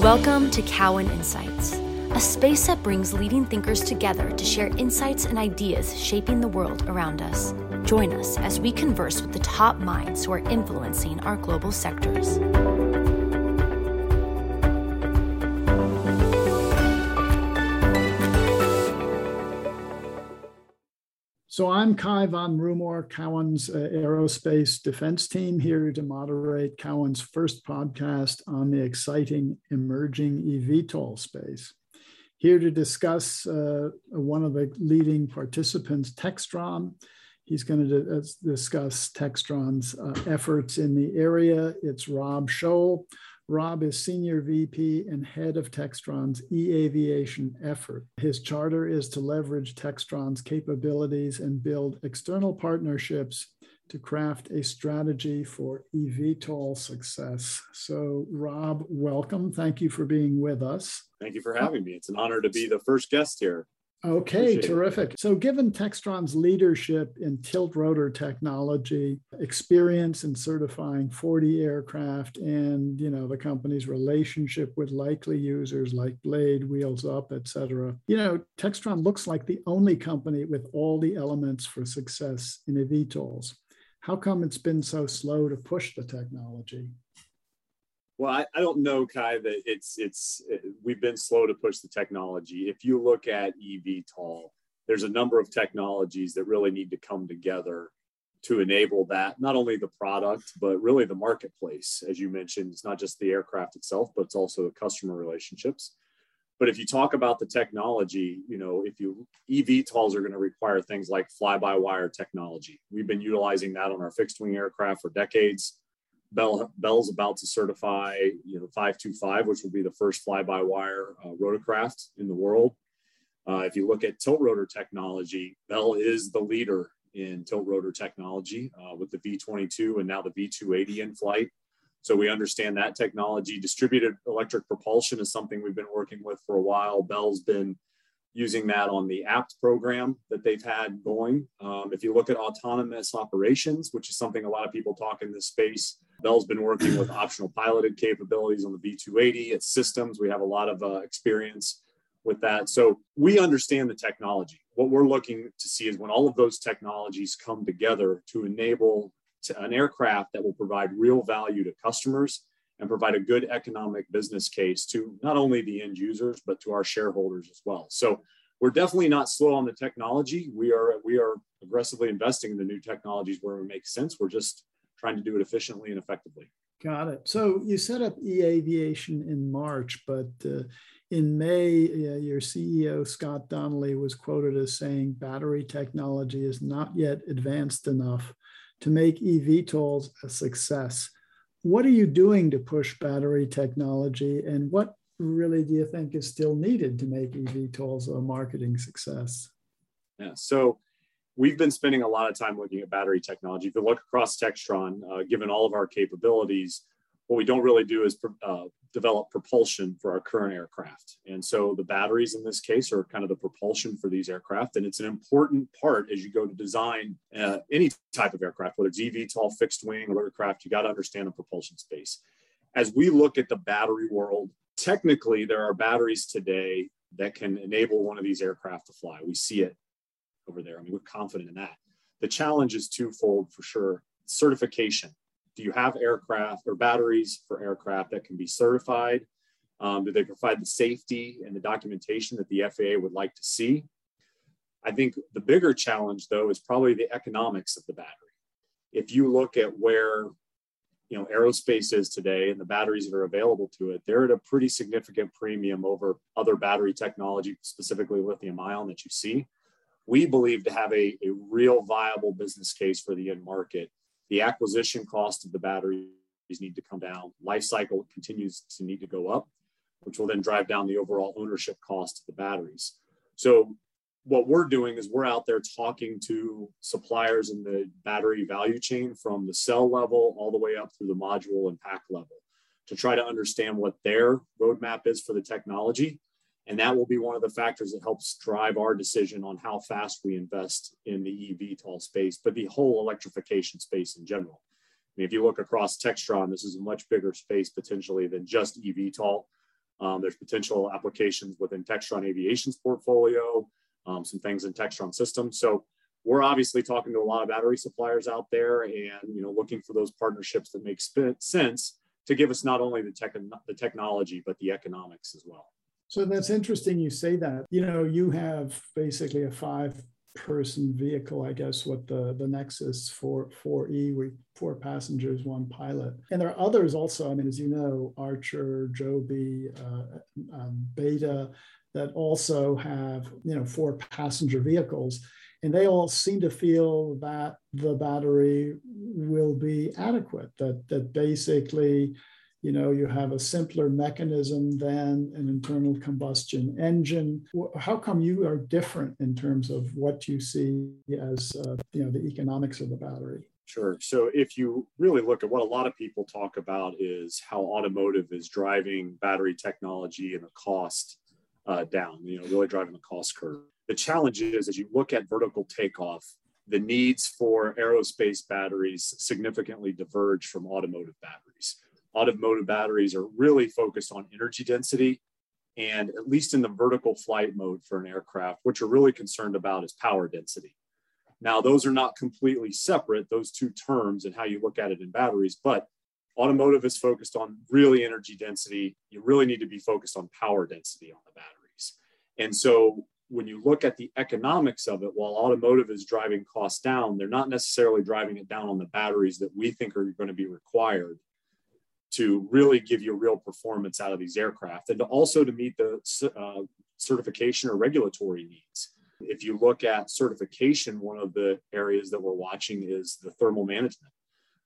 Welcome to Cowen Insights, a space that brings leading thinkers together to share insights and ideas shaping the world around us. Join us as we converse with the top minds who are influencing our global sectors. So I'm Cai von Rumohr, Cowen's uh, aerospace defense team, here to moderate Cowen's first podcast on the exciting emerging eVTOL space. Here to discuss uh, one of the leading participants, Textron. He's going to uh, discuss Textron's uh, efforts in the area. It's Rob Scholl, Rob is Senior VP and head of Textron's e-aviation effort. His charter is to leverage Textron's capabilities and build external partnerships to craft a strategy for eVTOL success. So, Rob, welcome. Thank you for being with us. Thank you for having me. It's an honor to be the first guest here. Okay, Appreciate terrific. It. So, given Textron's leadership in tilt rotor technology, experience in certifying 40 aircraft, and you know the company's relationship with likely users like Blade, Wheels Up, etc., you know Textron looks like the only company with all the elements for success in eVTOLs. How come it's been so slow to push the technology? Well, I, I, don't know, Cai, that it's it's uh, we've been slow to push the technology. If you look at eVTOL, there's a number of technologies that really need to come together to enable that. Not only the product, but really the marketplace. As you mentioned, it's not just the aircraft itself, but it's also the customer relationships. But if you talk about the technology, you know, if you EV eVTOLs are going to require things like fly-by-wire technology. We've been utilizing that on our fixed-wing aircraft for decades Bell Bell's about to certify, you know, 525, which will be the first fly-by-wire uh, rotorcraft in the world. Uh, if you look at tilt rotor technology, Bell is the leader in tilt rotor technology uh, with the V22 and now the V280 in flight. So we understand that technology. Distributed electric propulsion is something we've been working with for a while. Bell's been using that on the APT program that they've had going. Um, if you look at autonomous operations, which is something a lot of people talk in this space, Bell's been working with optional piloted capabilities on the V280. It's systems. We have a lot of uh, experience with that. So we understand the technology. What we're looking to see is when all of those technologies come together to enable to an aircraft that will provide real value to customers and provide a good economic business case to not only the end users but to our shareholders as well. So we're definitely not slow on the technology. We are we are aggressively investing in the new technologies where it makes sense. We're just trying to do it efficiently and effectively. Got it. So you set up e-aviation in March, but uh, in May, uh, your CEO, Scott Donnelly, was quoted as saying battery technology is not yet advanced enough to make eVTOLs a success. What are you doing to push battery technology, and what really do you think is still needed to make eVTOLs a marketing success? Yeah, so we've been spending a lot of time looking at battery technology. If you look across Textron, uh, given all of our capabilities, what we don't really do is uh, develop propulsion for our current aircraft. And so the batteries in this case are kind of the propulsion for these aircraft. And it's an important part as you go to design uh, any type of aircraft, whether it's eVTOL, fixed wing, or aircraft, you got to understand the propulsion space. As we look at the battery world, technically there are batteries today that can enable one of these aircraft to fly. We see it over there. I mean, we're confident in that. The challenge is twofold for sure certification. Do you have aircraft or batteries for aircraft that can be certified? Um, do they provide the safety and the documentation that the FAA would like to see? I think the bigger challenge, though, is probably the economics of the battery. If you look at where you know aerospace is today and the batteries that are available to it, they're at a pretty significant premium over other battery technology, specifically lithium ion that you see we believe to have a, a real viable business case for the end market. The acquisition cost of the batteries need to come down. Life cycle continues to need to go up, which will then drive down the overall ownership cost of the batteries. So what we're doing is we're out there talking to suppliers in the battery value chain from the cell level all the way up through the module and pack level to try to understand what their roadmap is for the technology and that will be one of the factors that helps drive our decision on how fast we invest in the eVTOL space, but the whole electrification space in general. I mean, if you look across Textron, this is a much bigger space potentially than just eVTOL. Um, there's potential applications within Textron Aviation's portfolio, um, some things in Textron Systems. So we're obviously talking to a lot of battery suppliers out there, and you know, looking for those partnerships that make sense to give us not only the tech the technology but the economics as well. So that's interesting you say that. You know, you have basically a five person vehicle, I guess, what the, the Nexus 4, 4E, we four passengers, one pilot. And there are others also, I mean, as you know, Archer, Joby, uh, um, Beta, that also have, you know, four passenger vehicles. And they all seem to feel that the battery will be adequate, that, that basically you know you have a simpler mechanism than an internal combustion engine how come you are different in terms of what you see as uh, you know the economics of the battery Sure. So if you really look at what a lot of people talk about is how automotive is driving battery technology and the cost uh, down, you know, really driving the cost curve. The challenge is as you look at vertical takeoff, the needs for aerospace batteries significantly diverge from automotive batteries automotive batteries are really focused on energy density and at least in the vertical flight mode for an aircraft what you're really concerned about is power density. Now those are not completely separate those two terms and how you look at it in batteries but automotive is focused on really energy density. You really need to be focused on power density on the batteries. And so when you look at the economics of it while automotive is driving costs down they're not necessarily driving it down on the batteries that we think are going to be required to really give you real performance out of these aircraft and to also to meet the uh, certification or regulatory needs. If you look at certification, one of the areas that we're watching is the thermal management.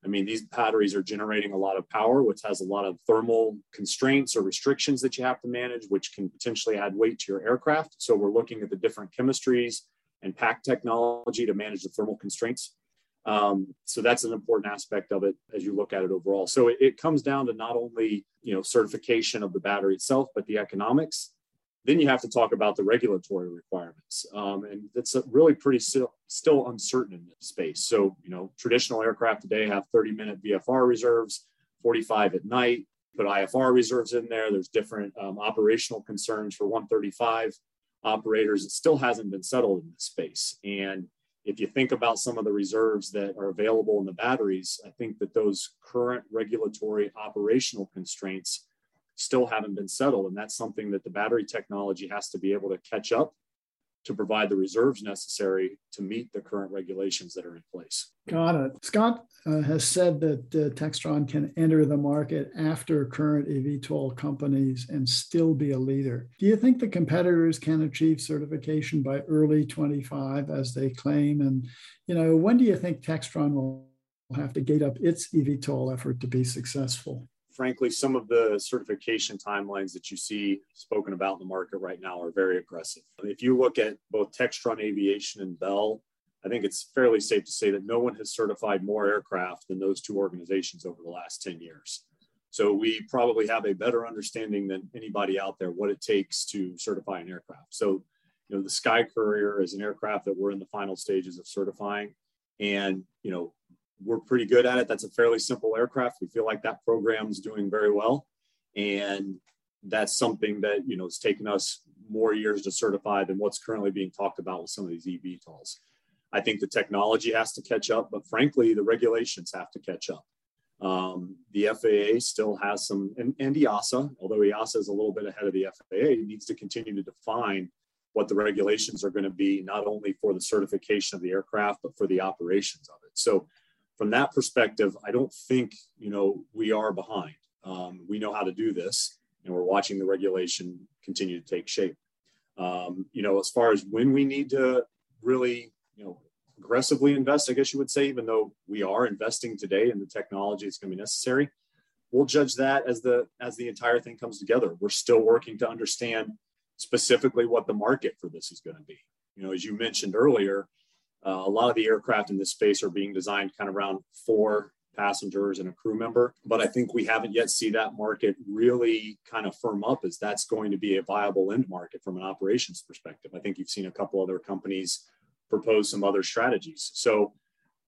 I mean, these batteries are generating a lot of power, which has a lot of thermal constraints or restrictions that you have to manage, which can potentially add weight to your aircraft. So we're looking at the different chemistries and pack technology to manage the thermal constraints um, so that's an important aspect of it as you look at it overall. So it, it, comes down to not only you know certification of the battery itself, but the economics. Then you have to talk about the regulatory requirements, um, and it's really pretty still, still uncertain in this space. So you know traditional aircraft today have 30 minute VFR reserves, 45 at night. Put IFR reserves in there. There's different um, operational concerns for 135 operators. It still hasn't been settled in this space, and if you think about some of the reserves that are available in the batteries, I think that those current regulatory operational constraints still haven't been settled. And that's something that the battery technology has to be able to catch up to provide the reserves necessary to meet the current regulations that are in place. Got it. Scott uh, has said that uh, Textron can enter the market after current eVTOL companies and still be a leader. Do you think the competitors can achieve certification by early 25 as they claim? And, you know, when do you think Textron will have to gate up its eVTOL effort to be successful? Frankly, some of the certification timelines that you see spoken about in the market right now are very aggressive. If you look at both Textron Aviation and Bell, I think it's fairly safe to say that no one has certified more aircraft than those two organizations over the last 10 years. So we probably have a better understanding than anybody out there what it takes to certify an aircraft. So, you know, the Sky Courier is an aircraft that we're in the final stages of certifying. And, you know, we're pretty good at it. That's a fairly simple aircraft. We feel like that program is doing very well. And that's something that, you know, it's taken us more years to certify than what's currently being talked about with some of these EV eVTOLs. I think the technology has to catch up, but frankly, the regulations have to catch up. Um, the FAA still has some, and, and EASA, although EASA is a little bit ahead of the FAA, needs to continue to define what the regulations are going to be, not only for the certification of the aircraft, but for the operations of it. So from that perspective, I don't think you know we are behind. Um, we know how to do this, and we're watching the regulation continue to take shape. Um, you know, as far as when we need to really, you know, aggressively invest, I guess you would say, even though we are investing today in the technology that's going to be necessary, we'll judge that as the as the entire thing comes together. We're still working to understand specifically what the market for this is going to be. You know, as you mentioned earlier, uh, a lot of the aircraft in this space are being designed kind of around four passengers and a crew member. But I think we haven't yet see that market really kind of firm up as that's going to be a viable end market from an operations perspective. I think you've seen a couple other companies propose some other strategies. So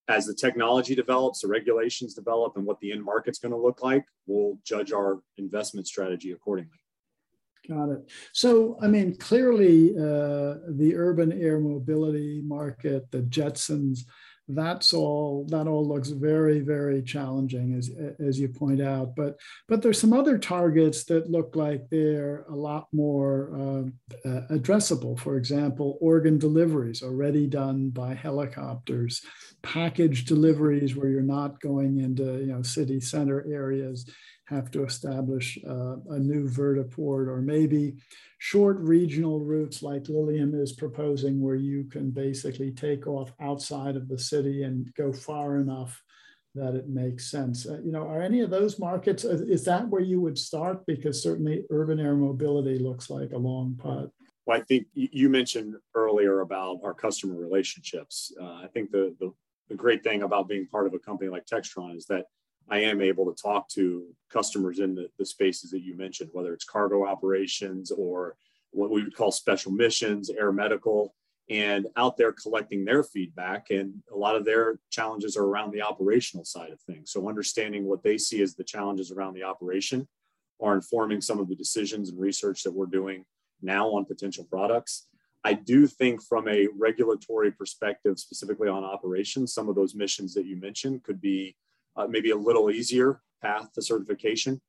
as the technology develops, the regulations develop, and what the end market's going to look like, we'll judge our investment strategy accordingly. Got it. So, I mean, clearly uh, the urban air mobility market, the Jetsons, that's all that all looks very very challenging as as you point out. But but there's some other targets that look like they're a lot more uh, uh, addressable. For example organ deliveries already done by helicopters package deliveries where you're not going into you know city center areas have to establish uh, a new vertiport or maybe short regional routes like Lilium is proposing, where you can basically take off outside of the city and go far enough that it makes sense. Uh, you know, are any of those markets, uh, is that where you would start? Because certainly urban air mobility looks like a long putt. Well, I think you mentioned earlier about our customer relationships. Uh, I think the, the, the great thing about being part of a company like Textron is that I am able to talk to customers in the, the spaces that you mentioned, whether it's cargo operations or what we would call special missions, air medical, and out there collecting their feedback. And a lot of their challenges are around the operational side of things. So understanding what they see as the challenges around the operation are informing some of the decisions and research that we're doing now on potential products. I do think from a regulatory perspective, specifically on operations, some of those missions that you mentioned could be uh, maybe a little easier path to certification.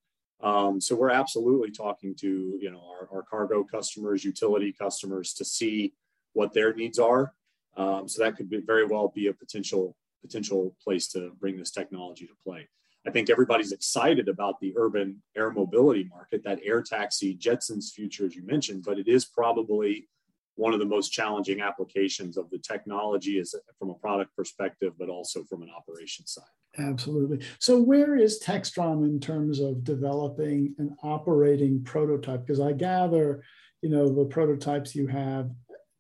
Um, so we're absolutely talking to you know our, our, cargo customers, utility customers to see what their needs are. Um, so that could be very well be a potential potential place to bring this technology to play. I think everybody's excited about the urban air mobility market, that air taxi Jetson's future, as you mentioned, but it is probably one of the most challenging applications of the technology is from a product perspective, but also from an operation side. Absolutely. So, where is Textron in terms of developing an operating prototype? Because I gather, you know, the prototypes you have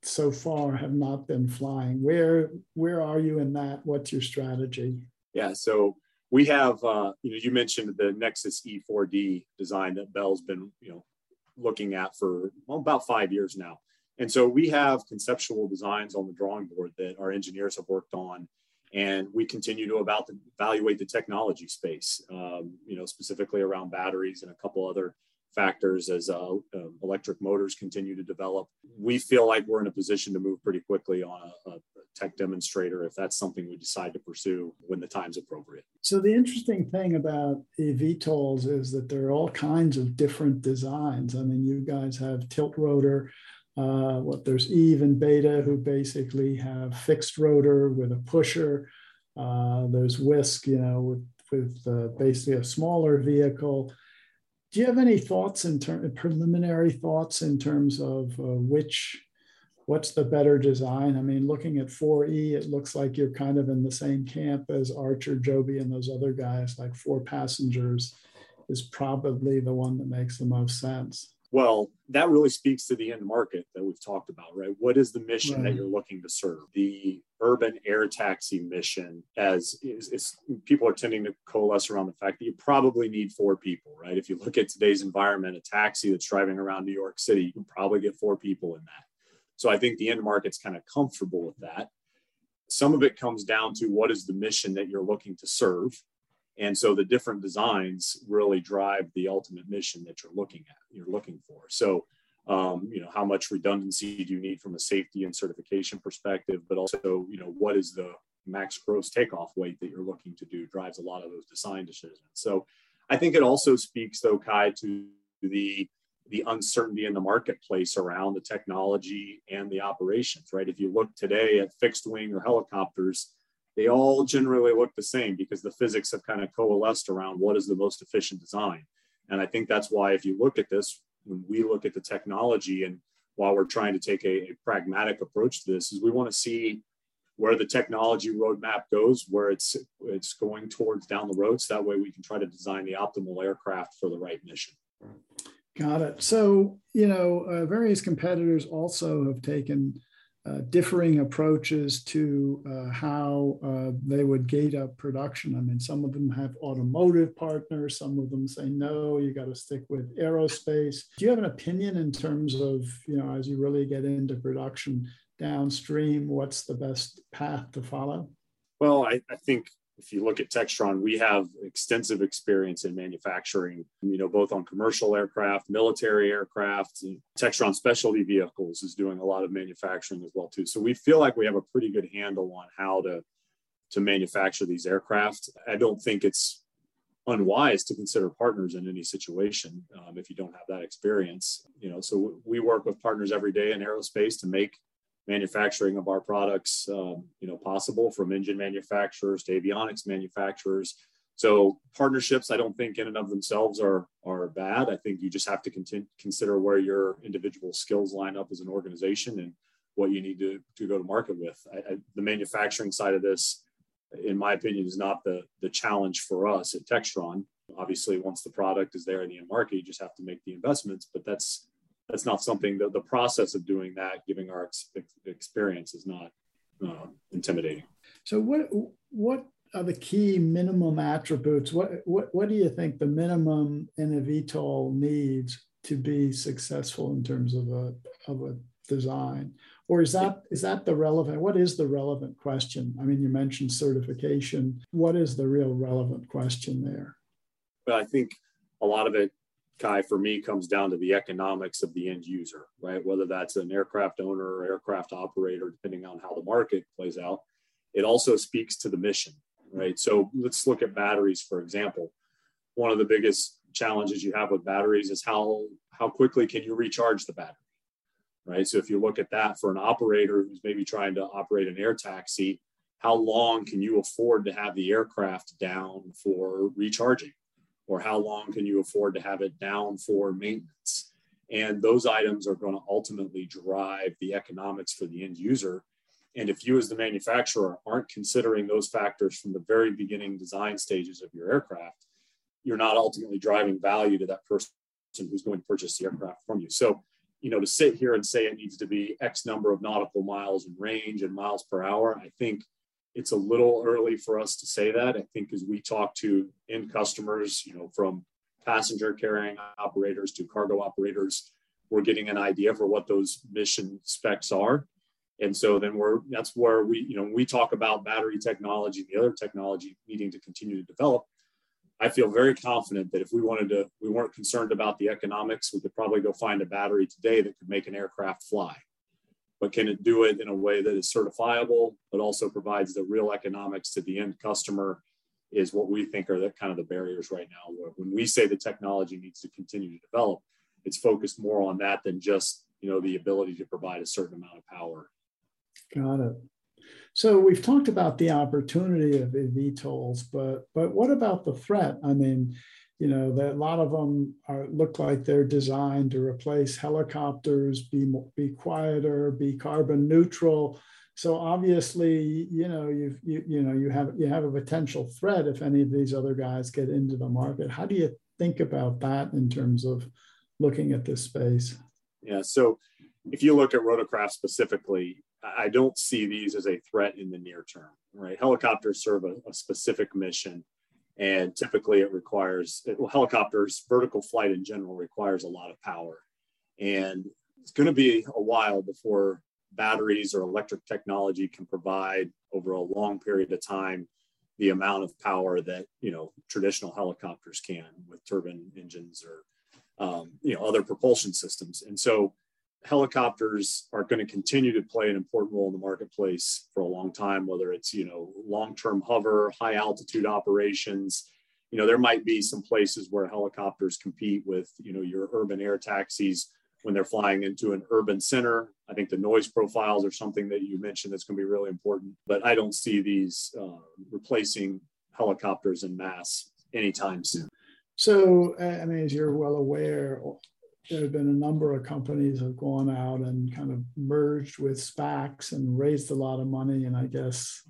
so far have not been flying. Where where are you in that? What's your strategy? Yeah. So we have, uh, you know, you mentioned the Nexus E4D design that Bell's been, you know, looking at for well, about five years now. And so we have conceptual designs on the drawing board that our engineers have worked on and we continue to about the, evaluate the technology space, um, you know, specifically around batteries and a couple other factors as uh, uh, electric motors continue to develop. We feel like we're in a position to move pretty quickly on a, a tech demonstrator if that's something we decide to pursue when the time's appropriate. So the interesting thing about eVTOLs is that there are all kinds of different designs. I mean, you guys have tilt rotor uh, what there's Eve and Beta who basically have fixed rotor with a pusher. Uh, there's Wisk, you know, with with uh, basically a smaller vehicle. Do you have any thoughts in terms preliminary thoughts in terms of uh, which what's the better design? I mean, looking at 4E, it looks like you're kind of in the same camp as Archer, Joby, and those other guys. Like four passengers is probably the one that makes the most sense. Well, that really speaks to the end market that we've talked about, right? What is the mission right. that you're looking to serve? The urban air taxi mission, as is, is, people are tending to coalesce around the fact that you probably need four people, right? If you look at today's environment, a taxi that's driving around New York City, you can probably get four people in that. So I think the end market's kind of comfortable with that. Some of it comes down to what is the mission that you're looking to serve and so the different designs really drive the ultimate mission that you're looking at you're looking for. So um, you know how much redundancy do you need from a safety and certification perspective but also you know what is the max gross takeoff weight that you're looking to do drives a lot of those design decisions. So i think it also speaks though kai to the the uncertainty in the marketplace around the technology and the operations right? If you look today at fixed wing or helicopters they all generally look the same because the physics have kind of coalesced around what is the most efficient design. And I think that's why, if you look at this, when we look at the technology and while we're trying to take a, a pragmatic approach to this, is we want to see where the technology roadmap goes, where it's it's going towards down the road, so that way we can try to design the optimal aircraft for the right mission. Got it. So you know, uh, various competitors also have taken uh, differing approaches to uh, how uh, they would gate up production. I mean, some of them have automotive partners, some of them say, no, you got to stick with aerospace. Do you have an opinion in terms of, you know, as you really get into production downstream, what's the best path to follow? Well, I, I think if you look at Textron, we have extensive experience in manufacturing, you know, both on commercial aircraft, military aircraft. Textron Specialty Vehicles is doing a lot of manufacturing as well too. So we feel like we have a pretty good handle on how to to manufacture these aircraft. I don't think it's unwise to consider partners in any situation um, if you don't have that experience. You know, so we work with partners every day in aerospace to make manufacturing of our products, um, you know, possible from engine manufacturers to avionics manufacturers. So partnerships, I don't think in and of themselves are are bad. I think you just have to consider where your individual skills line up as an organization and what you need to, to go to market with. I, I, the manufacturing side of this, in my opinion, is not the the challenge for us at Textron. Obviously, once the product is there in the end market, you just have to make the investments. But that's that's not something that the process of doing that, giving our ex- experience, is not uh, intimidating. So, what what are the key minimum attributes? What what what do you think the minimum in a VTOL needs to be successful in terms of a of a design? Or is that is that the relevant? What is the relevant question? I mean, you mentioned certification. What is the real relevant question there? Well, I think a lot of it Cai, for me, comes down to the economics of the end user, right? Whether that's an aircraft owner or aircraft operator, depending on how the market plays out. It also speaks to the mission, right? So let's look at batteries, for example. One of the biggest challenges you have with batteries is how how quickly can you recharge the battery, right? So if you look at that for an operator who's maybe trying to operate an air taxi, how long can you afford to have the aircraft down for recharging? Or how long can you afford to have it down for maintenance? And those items are going to ultimately drive the economics for the end user. And if you, as the manufacturer, aren't considering those factors from the very beginning design stages of your aircraft, you're not ultimately driving value to that person who's going to purchase the aircraft from you. So, you know, to sit here and say it needs to be X number of nautical miles in range and miles per hour, I think it's a little early for us to say that. I think as we talk to end customers, you know, from passenger carrying operators to cargo operators, we're getting an idea for what those mission specs are. And so then we're that's where we, you know, we talk about battery technology, the other technology needing to continue to develop. I feel very confident that if we wanted to, we weren't concerned about the economics, we could probably go find a battery today that could make an aircraft fly but can it do it in a way that is certifiable, but also provides the real economics to the end customer is what we think are the kind of the barriers right now. When we say the technology needs to continue to develop, it's focused more on that than just you know the ability to provide a certain amount of power. Got it. So we've talked about the opportunity of eVTOLs, but but what about the threat? I mean, you know that a lot of them are look like they're designed to replace helicopters be more, be quieter be carbon neutral. So obviously you know you you, you know you have you have a potential threat if any of these other guys get into the market. How do you think about that in terms of looking at this space? Yeah so if you look at rotorcraft specifically i don't see these as a threat in the near term right? Helicopters serve a, a specific mission and typically it requires well, helicopters vertical flight in general requires a lot of power. And it's going to be a while before batteries or electric technology can provide over a long period of time the amount of power that you know traditional helicopters can with turbine engines or um, you know other propulsion systems. And so helicopters are going to continue to play an important role in the marketplace for a long time whether it's you know long-term hover high altitude operations. You know there might be some places where helicopters compete with you know your urban air taxis when they're flying into an urban center. I think the noise profiles are something that you mentioned that's going to be really important but i don't see these uh, replacing helicopters in mass anytime soon. So i mean as you're well aware there have been a number of companies have gone out and kind of merged with SPACs and raised a lot of money, and I guess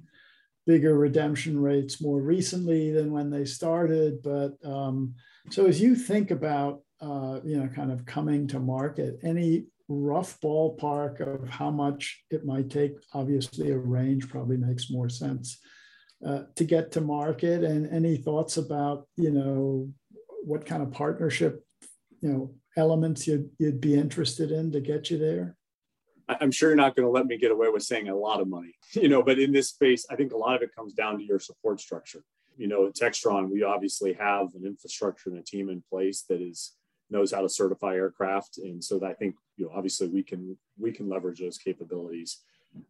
bigger redemption rates more recently than when they started. But um, so as you think about uh, you know kind of coming to market, any rough ballpark of how much it might take? Obviously, a range probably makes more sense. Uh, to get to market and any thoughts about you know what kind of partnership you know elements you'd, you'd be interested in to get you there? I'm sure you're not going to let me get away with saying a lot of money, you know, but in this space, I think a lot of it comes down to your support structure. You know, at Textron, we obviously have an infrastructure and a team in place that is knows how to certify aircraft. And so I think, you know, obviously we can we can leverage those capabilities.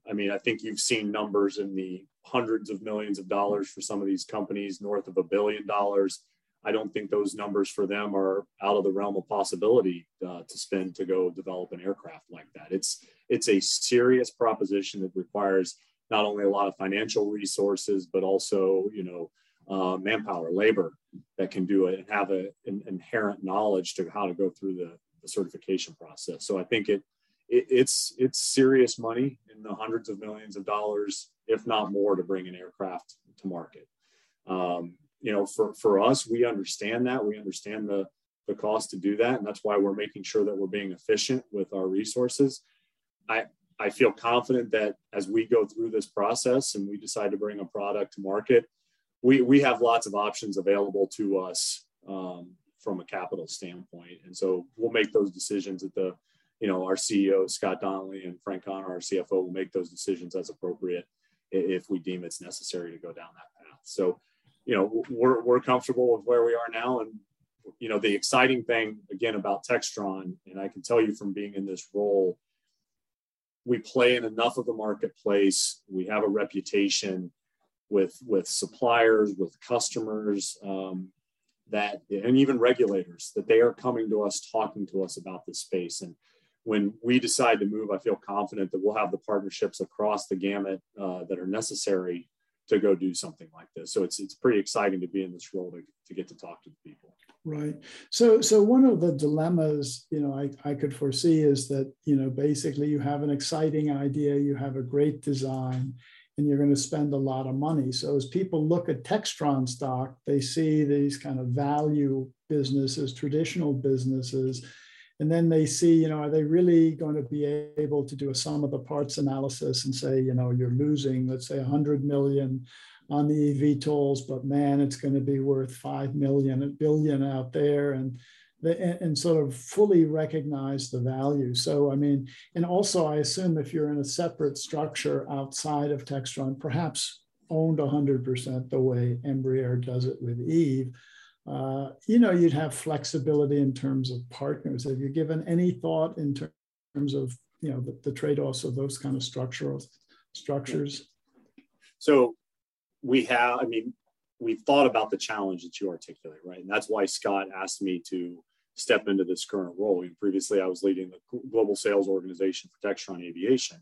I mean, I think you've seen numbers in the hundreds of millions of dollars for some of these companies, north of a billion dollars. I don't think those numbers for them are out of the realm of possibility uh, to spend to go develop an aircraft like that. It's it's a serious proposition that requires not only a lot of financial resources, but also you know uh, manpower, labor that can do it and have a, an inherent knowledge to how to go through the, the certification process. So I think it, it, it's it's serious money in the hundreds of millions of dollars, if not more, to bring an aircraft to market. Um, you know, for for us, we understand that we understand the the cost to do that, and that's why we're making sure that we're being efficient with our resources. I I feel confident that as we go through this process and we decide to bring a product to market, we we have lots of options available to us um, from a capital standpoint, and so we'll make those decisions at the, you know, our CEO Scott Donnelly and Frank Connor, our CFO, will make those decisions as appropriate if we deem it's necessary to go down that path. So, you know, we're we're comfortable with where we are now, and you know, the exciting thing again about Textron, and I can tell you from being in this role, we play in enough of the marketplace. We have a reputation with with suppliers, with customers, um, that and even regulators that they are coming to us, talking to us about this space. And when we decide to move, I feel confident that we'll have the partnerships across the gamut uh, that are necessary to go do something like this. So it's it's pretty exciting to be in this role to, to get to talk to the people. Right. So so one of the dilemmas, you know, I, I could foresee is that, you know, basically you have an exciting idea, you have a great design, and you're going to spend a lot of money. So as people look at Textron stock, they see these kind of value businesses, traditional businesses, and then they see, you know, are they really going to be able to do a sum of the parts analysis and say, you know, you're losing, let's say, 100 million on the eVTOLs, but man, it's going to be worth five million, a billion out there, and and sort of fully recognize the value. So, I mean, and also I assume if you're in a separate structure outside of Textron, perhaps owned 100% the way Embraer does it with Eve, uh, you know, you'd have flexibility in terms of partners. Have you given any thought in terms of, you know, the, the trade-offs of those kind of structural structures? So we have, I mean, we've thought about the challenge that you articulate, right? And that's why Scott asked me to step into this current role. previously, I was leading the global sales organization for Textron Aviation.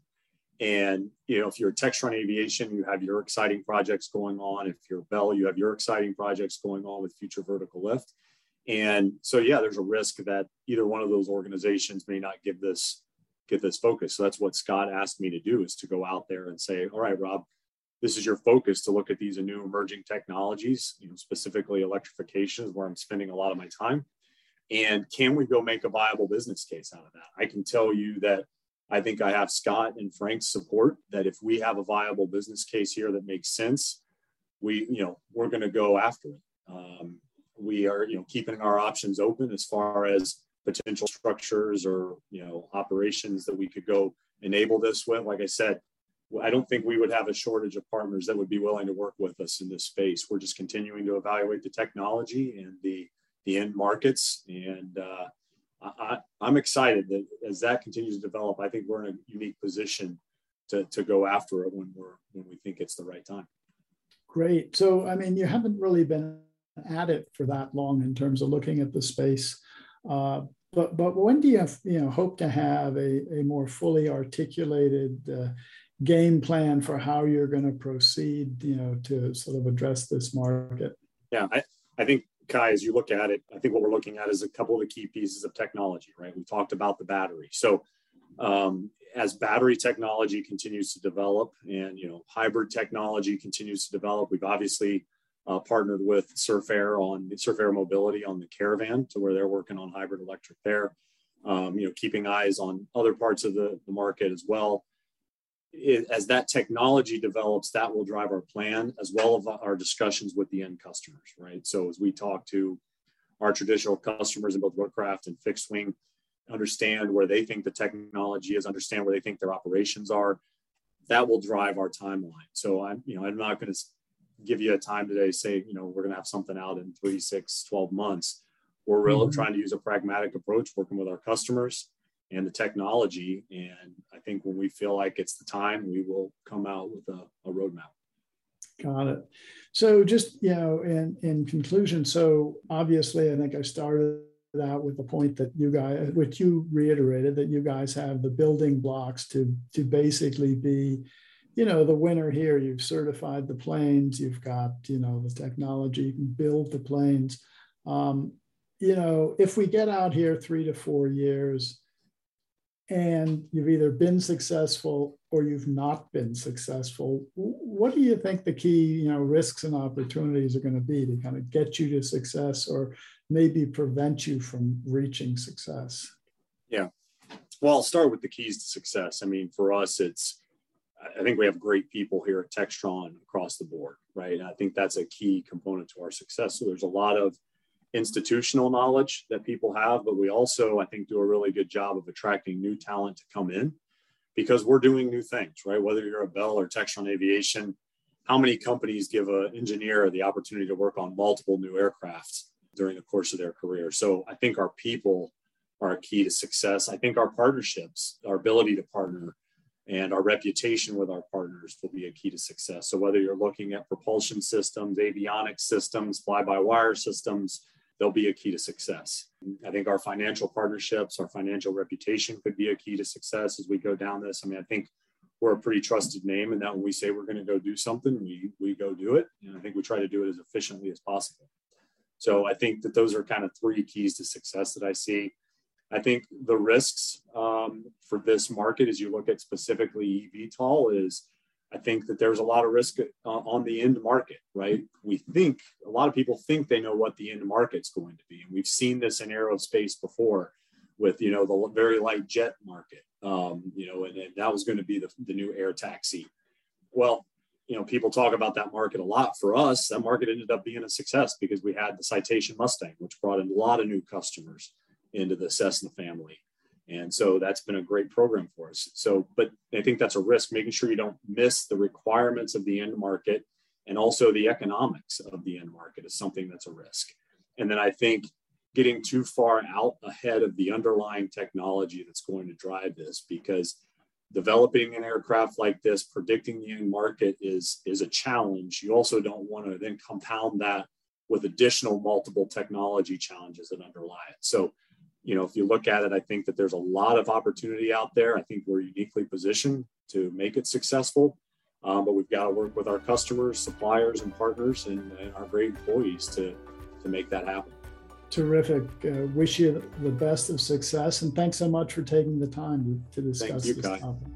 And you know, if you're Textron Aviation, you have your exciting projects going on. If you're Bell, you have your exciting projects going on with Future Vertical Lift. And so, yeah, there's a risk that either one of those organizations may not give this get this focus. So that's what Scott asked me to do is to go out there and say, all right, Rob, this is your focus to look at these new emerging technologies, you know, specifically electrification is where I'm spending a lot of my time and can we go make a viable business case out of that i can tell you that i think i have scott and frank's support that if we have a viable business case here that makes sense we you know we're going to go after it um, we are you know keeping our options open as far as potential structures or you know operations that we could go enable this with like i said I don't think we would have a shortage of partners that would be willing to work with us in this space. We're just continuing to evaluate the technology and the the end markets. And uh, I, am excited that as that continues to develop, I think we're in a unique position to, to go after it when we're when we think it's the right time. Great. So I mean, you haven't really been at it for that long in terms of looking at the space. Uh, but but when do you have, you know hope to have a, a more fully articulated uh, game plan for how you're going to proceed you know to sort of address this market? Yeah, I, I think Cai, as you look at it, I think what we're looking at is a couple of the key pieces of technology, right? We talked about the battery. So um, as battery technology continues to develop and you know hybrid technology continues to develop, we've obviously uh, partnered with Surf Air on Surf Air Mobility on the Caravan to where they're working on hybrid electric there. Um, you know, keeping eyes on other parts of the, the market as well it, as that technology develops, that will drive our plan as well as our discussions with the end customers, right? So as we talk to our traditional customers in both rotorcraft and fixed wing, understand where they think the technology is, understand where they think their operations are. That will drive our timeline. So I'm, you know, I'm not going to give you a time today, say, you know, we're going to have something out in three, six, 12 months. We're really mm-hmm. trying to use a pragmatic approach, working with our customers and the technology. And I think when we feel like it's the time, we will come out with a, a roadmap. Got it. So just, you know, in, in conclusion, so obviously, I think I started out with the point that you guys, which you reiterated, that you guys have the building blocks to, to basically be, you know, the winner here. You've certified the planes, you've got, you know, the technology, you can build the planes. Um, you know, if we get out here three to four years, and you've either been successful or you've not been successful. What do you think the key you know risks and opportunities are going to be to kind of get you to success or maybe prevent you from reaching success? Yeah. Well i'll start with the keys to success. I mean for us it's i think we have great people here at textron across the board right? I think that's a key component to our success. So there's a lot of institutional knowledge that people have, but we also, I think, do a really good job of attracting new talent to come in because we're doing new things, right? Whether you're a Bell or Textron Aviation, how many companies give an engineer the opportunity to work on multiple new aircraft during the course of their career? So I think our people are a key to success. I think our partnerships, our ability to partner, and our reputation with our partners will be a key to success. So whether you're looking at propulsion systems, avionics systems, fly-by-wire systems, they'll be a key to success. I think our financial partnerships, our financial reputation could be a key to success as we go down this. I mean, I think we're a pretty trusted name and that when we say we're going to go do something, we, we go do it. And I think we try to do it as efficiently as possible. So I think that those are kind of three keys to success that I see. I think the risks um, for this market, as you look at specifically eVTOL, is I think that there's a lot of risk uh, on the end market, right? We think a lot of people think they know what the end market's going to be, and we've seen this in aerospace before, with you know the very light jet market, um, you know, and, and that was going to be the, the new air taxi. Well, you know, people talk about that market a lot. For us, that market ended up being a success because we had the Citation Mustang, which brought in a lot of new customers into the Cessna family. And so that's been a great program for us. So, but I think that's a risk, making sure you don't miss the requirements of the end market and also the economics of the end market is something that's a risk. And then I think getting too far out ahead of the underlying technology that's going to drive this because developing an aircraft like this predicting the end market is is a challenge you also don't want to then compound that with additional multiple technology challenges that underlie it so you know, if you look at it, I think that there's a lot of opportunity out there. I think we're uniquely positioned to make it successful. Um, but we've got to work with our customers, suppliers, and partners, and, and our great employees to to make that happen. Terrific. Uh, wish you the best of success, and thanks so much for taking the time to, to discuss you, this Cai. topic.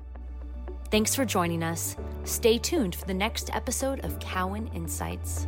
Thanks for joining us. Stay tuned for the next episode of Cowen Insights.